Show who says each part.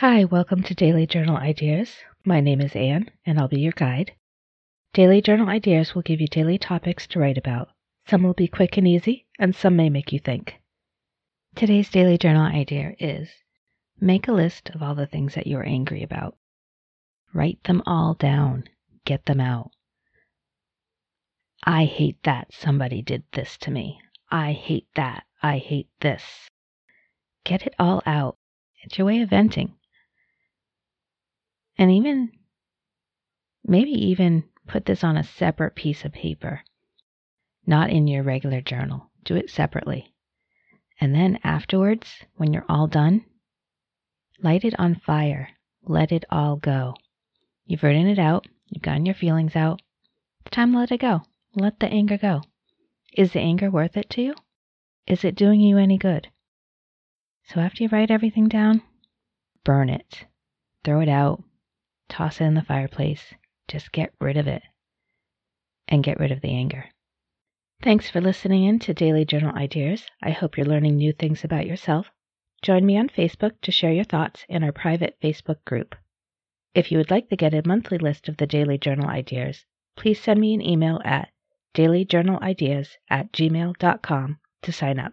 Speaker 1: Hi, welcome to Daily Journal Ideas. My name is Anne, and I'll be your guide. Daily Journal Ideas will give you daily topics to write about. Some will be quick and easy, and some may make you think. Today's Daily Journal idea is make a list of all the things that you are angry about. Write them all down. Get them out. I hate that somebody did this to me. I hate that. I hate this. Get it all out. It's your way of venting. And even, maybe even put this on a separate piece of paper, not in your regular journal. Do it separately. And then afterwards, when you're all done, light it on fire. Let it all go. You've written it out, you've gotten your feelings out. It's time to let it go. Let the anger go. Is the anger worth it to you? Is it doing you any good? So after you write everything down, burn it. Throw it out. Toss it in the fireplace. Just get rid of it. And get rid of the anger. Thanks for listening in to Daily Journal Ideas. I hope you're learning new things about yourself. Join me on Facebook to share your thoughts in our private Facebook group. If you would like to get a monthly list of the Daily Journal Ideas, please send me an email at dailyjournalideas at gmail.com to sign up.